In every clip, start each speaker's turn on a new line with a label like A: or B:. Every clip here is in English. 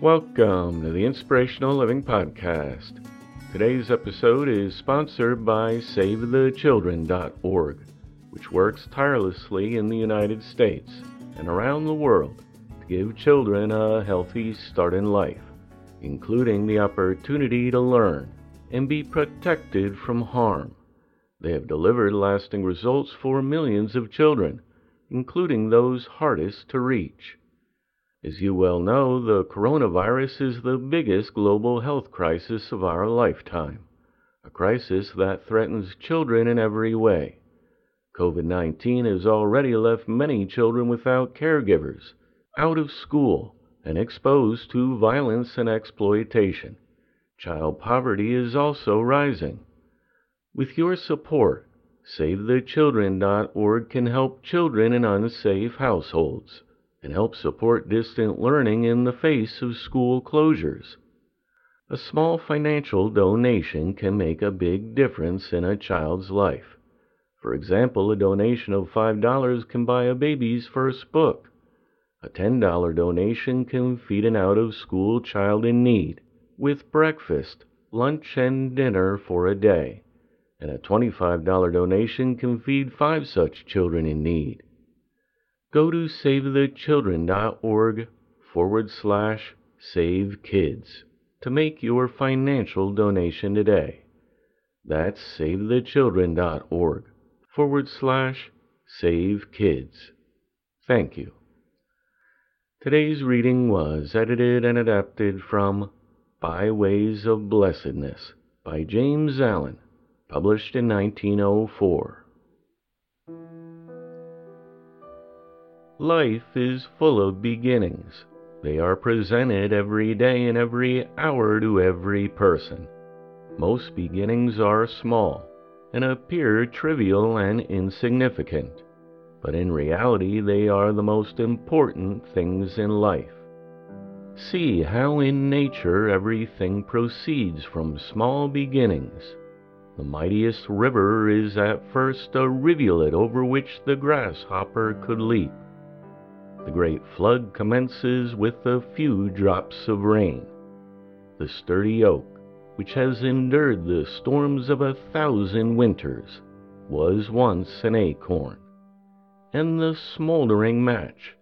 A: Welcome to the Inspirational Living Podcast. Today's episode is sponsored by SaveTheChildren.org, which works tirelessly in the United States and around the world to give children a healthy start in life, including the opportunity to learn and be protected from harm. They have delivered lasting results for millions of children, including those hardest to reach. As you well know, the coronavirus is the biggest global health crisis of our lifetime, a crisis that threatens children in every way. COVID 19 has already left many children without caregivers, out of school, and exposed to violence and exploitation. Child poverty is also rising. With your support, SaveTheChildren.org can help children in unsafe households and help support distant learning in the face of school closures. A small financial donation can make a big difference in a child's life. For example, a donation of $5 can buy a baby's first book. A $10 donation can feed an out of school child in need with breakfast, lunch, and dinner for a day. And a $25 donation can feed five such children in need go to SaveTheChildren.org forward slash save kids to make your financial donation today. That's SaveTheChildren.org forward slash save kids. Thank you. Today's reading was edited and adapted from Byways of Blessedness by James Allen, published in 1904. Life is full of beginnings. They are presented every day and every hour to every person. Most beginnings are small and appear trivial and insignificant, but in reality they are the most important things in life. See how in nature everything proceeds from small beginnings. The mightiest river is at first a rivulet over which the grasshopper could leap. The great flood commences with a few drops of rain. The sturdy oak, which has endured the storms of a thousand winters, was once an acorn. And the smoldering match,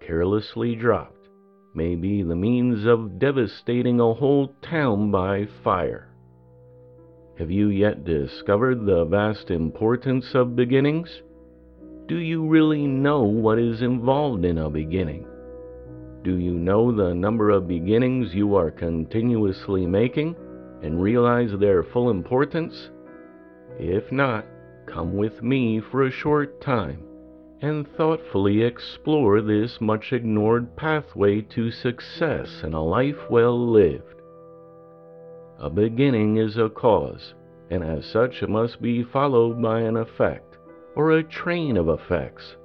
A: carelessly dropped, may be the means of devastating a whole town by fire. Have you yet discovered the vast importance of beginnings? Do you really know what is involved in a beginning? Do you know the number of beginnings you are continuously making and realize their full importance? If not, come with me for a short time and thoughtfully explore this much ignored pathway to success and a life well lived. A beginning is a cause, and as such it must be followed by an effect or a train of effects,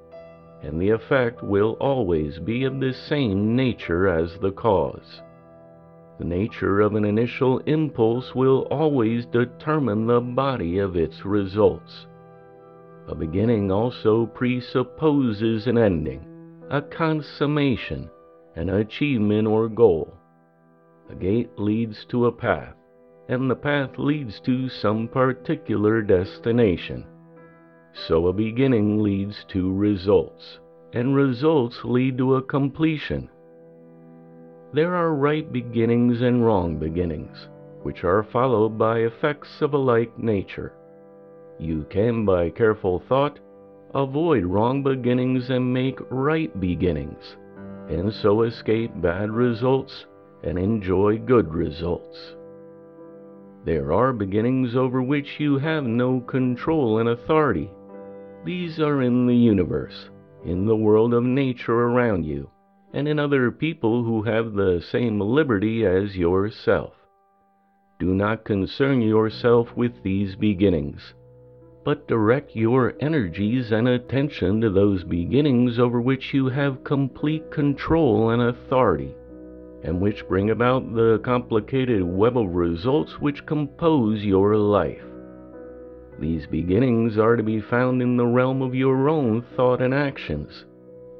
A: and the effect will always be of the same nature as the cause. The nature of an initial impulse will always determine the body of its results. A beginning also presupposes an ending, a consummation, an achievement or goal. A gate leads to a path, and the path leads to some particular destination. So a beginning leads to results, and results lead to a completion. There are right beginnings and wrong beginnings, which are followed by effects of a like nature. You can, by careful thought, avoid wrong beginnings and make right beginnings, and so escape bad results and enjoy good results. There are beginnings over which you have no control and authority these are in the universe, in the world of nature around you, and in other people who have the same liberty as yourself. Do not concern yourself with these beginnings, but direct your energies and attention to those beginnings over which you have complete control and authority, and which bring about the complicated web of results which compose your life. These beginnings are to be found in the realm of your own thought and actions.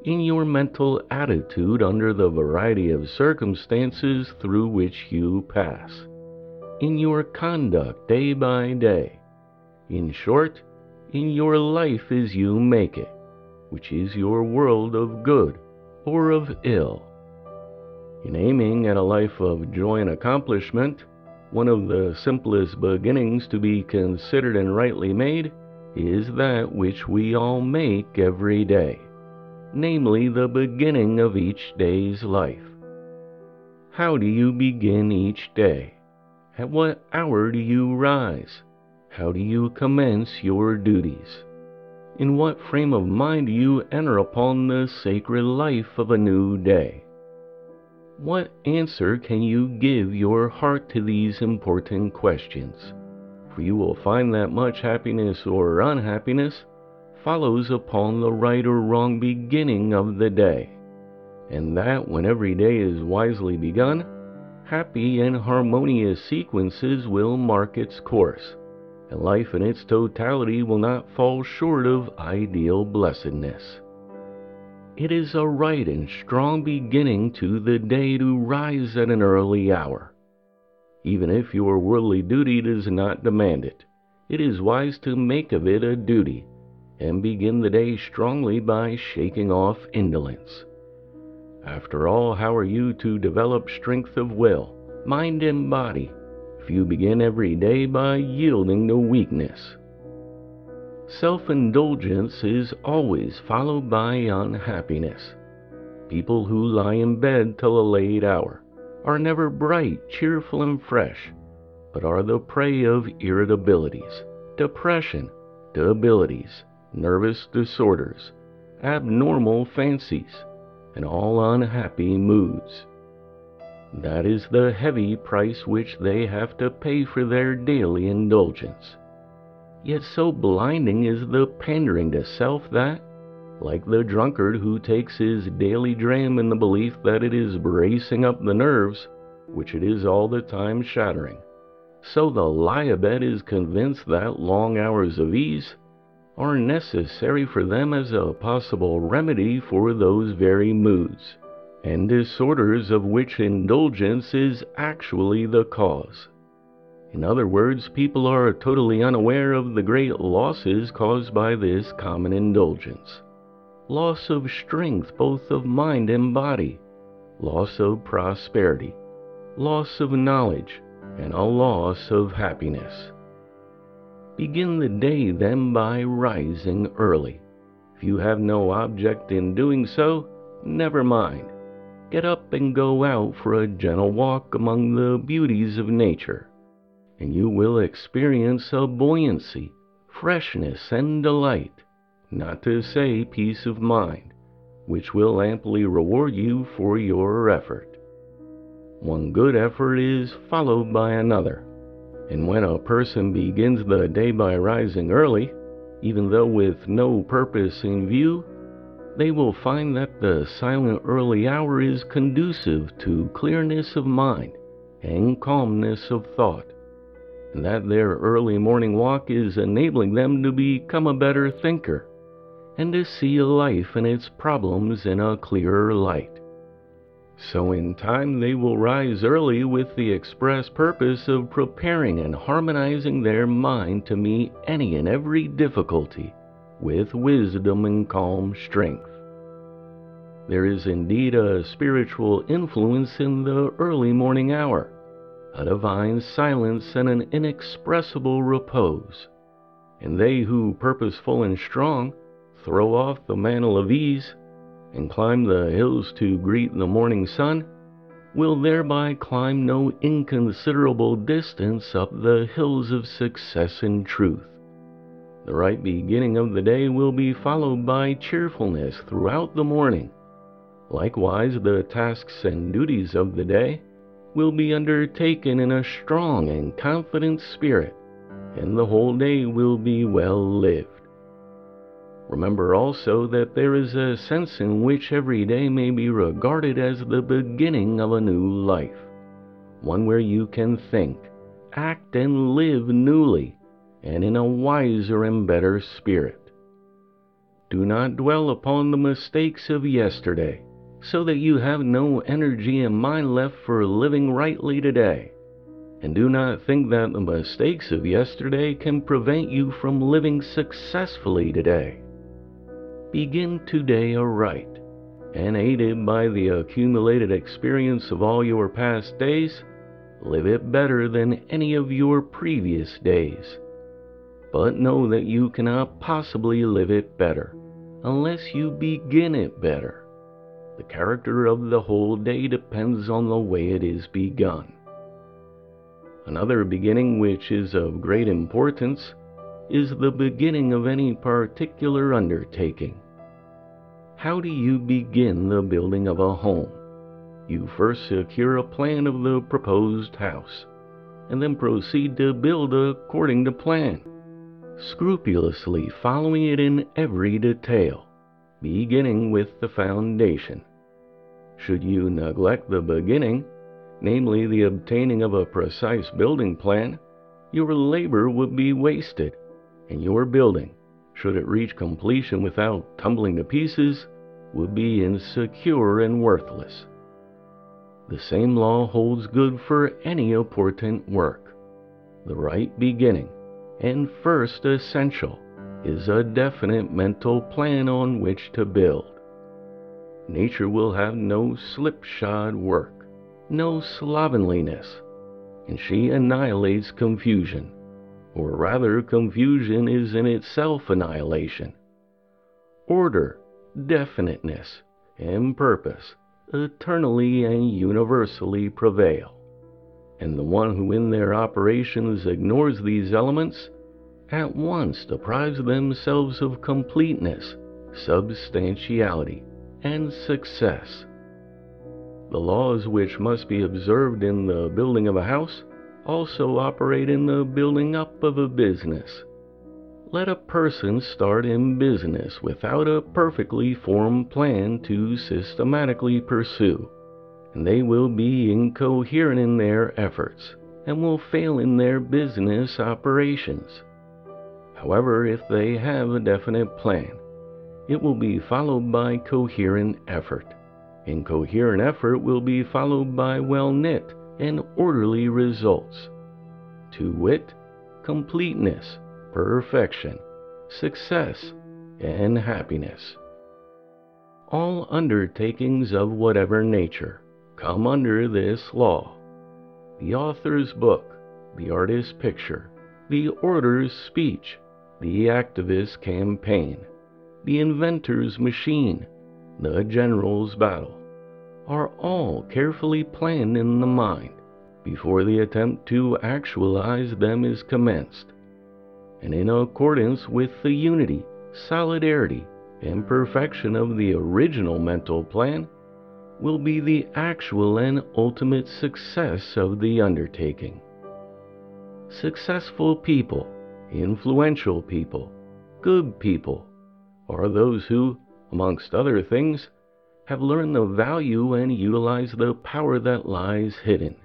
A: in your mental attitude under the variety of circumstances through which you pass, in your conduct day by day, in short, in your life as you make it, which is your world of good or of ill. In aiming at a life of joy and accomplishment, one of the simplest beginnings to be considered and rightly made is that which we all make every day, namely the beginning of each day's life. How do you begin each day? At what hour do you rise? How do you commence your duties? In what frame of mind do you enter upon the sacred life of a new day? What answer can you give your heart to these important questions? For you will find that much happiness or unhappiness follows upon the right or wrong beginning of the day, and that when every day is wisely begun, happy and harmonious sequences will mark its course, and life in its totality will not fall short of ideal blessedness. It is a right and strong beginning to the day to rise at an early hour. Even if your worldly duty does not demand it, it is wise to make of it a duty, and begin the day strongly by shaking off indolence. After all, how are you to develop strength of will, mind, and body if you begin every day by yielding to weakness? Self indulgence is always followed by unhappiness. People who lie in bed till a late hour are never bright, cheerful, and fresh, but are the prey of irritabilities, depression, debilities, nervous disorders, abnormal fancies, and all unhappy moods. That is the heavy price which they have to pay for their daily indulgence. Yet so blinding is the pandering to self that, like the drunkard who takes his daily dram in the belief that it is bracing up the nerves, which it is all the time shattering, so the lie abed is convinced that long hours of ease are necessary for them as a possible remedy for those very moods and disorders of which indulgence is actually the cause. In other words, people are totally unaware of the great losses caused by this common indulgence loss of strength both of mind and body, loss of prosperity, loss of knowledge, and a loss of happiness. Begin the day then by rising early. If you have no object in doing so, never mind. Get up and go out for a gentle walk among the beauties of nature and you will experience a buoyancy, freshness, and delight, not to say peace of mind, which will amply reward you for your effort. One good effort is followed by another, and when a person begins the day by rising early, even though with no purpose in view, they will find that the silent early hour is conducive to clearness of mind and calmness of thought that their early morning walk is enabling them to become a better thinker and to see life and its problems in a clearer light. So, in time, they will rise early with the express purpose of preparing and harmonizing their mind to meet any and every difficulty with wisdom and calm strength. There is indeed a spiritual influence in the early morning hour a divine silence and an inexpressible repose. And they who, purposeful and strong, throw off the mantle of ease and climb the hills to greet the morning sun, will thereby climb no inconsiderable distance up the hills of success and truth. The right beginning of the day will be followed by cheerfulness throughout the morning. Likewise, the tasks and duties of the day will be undertaken in a strong and confident spirit, and the whole day will be well lived. Remember also that there is a sense in which every day may be regarded as the beginning of a new life, one where you can think, act, and live newly, and in a wiser and better spirit. Do not dwell upon the mistakes of yesterday, so that you have no energy and mind left for living rightly today. And do not think that the mistakes of yesterday can prevent you from living successfully today. Begin today aright, and aided by the accumulated experience of all your past days, live it better than any of your previous days. But know that you cannot possibly live it better unless you begin it better. The character of the whole day depends on the way it is begun. Another beginning which is of great importance is the beginning of any particular undertaking. How do you begin the building of a home? You first secure a plan of the proposed house, and then proceed to build according to plan, scrupulously following it in every detail, beginning with the foundation. Should you neglect the beginning, namely the obtaining of a precise building plan, your labor would be wasted, and your building, should it reach completion without tumbling to pieces, would be insecure and worthless. The same law holds good for any important work. The right beginning, and first essential, is a definite mental plan on which to build. Nature will have no slipshod work no slovenliness, and she annihilates confusion, or rather, confusion is in itself annihilation. Order, definiteness, and purpose eternally and universally prevail, and the one who in their operations ignores these elements at once deprives themselves of completeness, substantiality, and success. The laws which must be observed in the building of a house also operate in the building up of a business. Let a person start in business without a perfectly formed plan to systematically pursue, and they will be incoherent in their efforts and will fail in their business operations. However, if they have a definite plan, it will be followed by coherent effort And Incoherent effort will be followed by well knit and orderly results. To wit, completeness, perfection, success, and happiness. All undertakings of whatever nature come under this law. The author's book, the artist's picture, the orator's speech, the activist's campaign, the inventor's machine, the general's battle, are all carefully planned in the mind before the attempt to actualize them is commenced, and in accordance with the unity, solidarity, and perfection of the original mental plan, will be the actual and ultimate success of the undertaking. Successful people, influential people, good people, are those who, amongst other things, have learned the value and utilize the power that lies hidden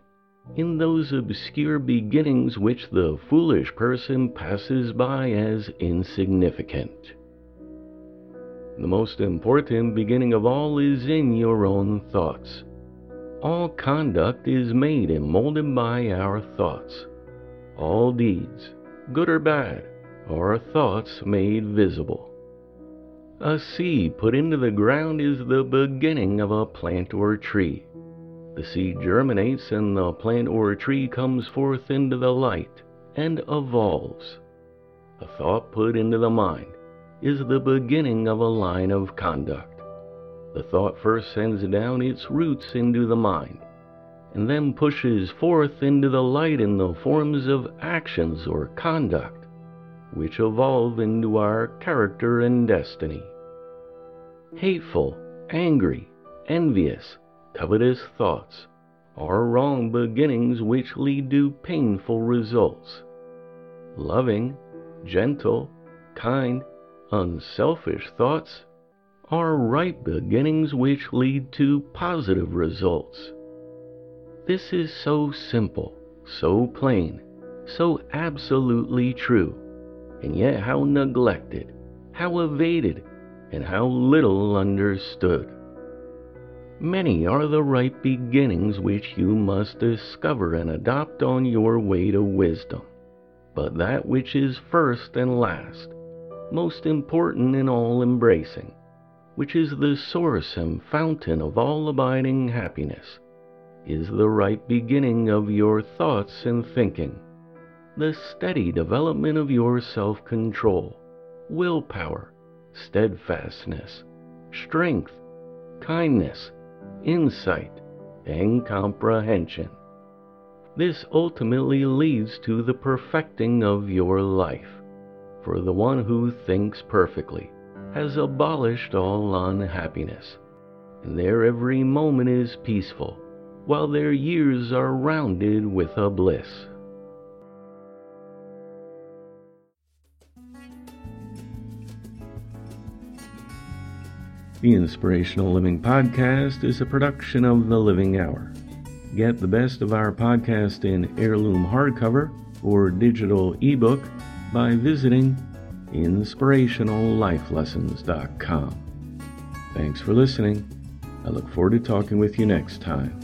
A: in those obscure beginnings which the foolish person passes by as insignificant. The most important beginning of all is in your own thoughts. All conduct is made and molded by our thoughts. All deeds, good or bad, are thoughts made visible. A seed put into the ground is the beginning of a plant or tree. The seed germinates and the plant or tree comes forth into the light and evolves. A thought put into the mind is the beginning of a line of conduct. The thought first sends down its roots into the mind and then pushes forth into the light in the forms of actions or conduct which evolve into our character and destiny. Hateful, angry, envious, covetous thoughts are wrong beginnings which lead to painful results. Loving, gentle, kind, unselfish thoughts are right beginnings which lead to positive results. This is so simple, so plain, so absolutely true, and yet how neglected, how evaded, and how little understood. Many are the right beginnings which you must discover and adopt on your way to wisdom. But that which is first and last, most important in all embracing, which is the source and fountain of all abiding happiness, is the right beginning of your thoughts and thinking, the steady development of your self control, willpower, steadfastness, strength, kindness, insight, and comprehension. This ultimately leads to the perfecting of your life, for the one who thinks perfectly has abolished all unhappiness, and their every moment is peaceful, while their years are rounded with a bliss. The Inspirational Living Podcast is a production of The Living Hour. Get the best of our podcast in heirloom hardcover or digital ebook by visiting inspirationallifelessons.com. Thanks for listening. I look forward to talking with you next time.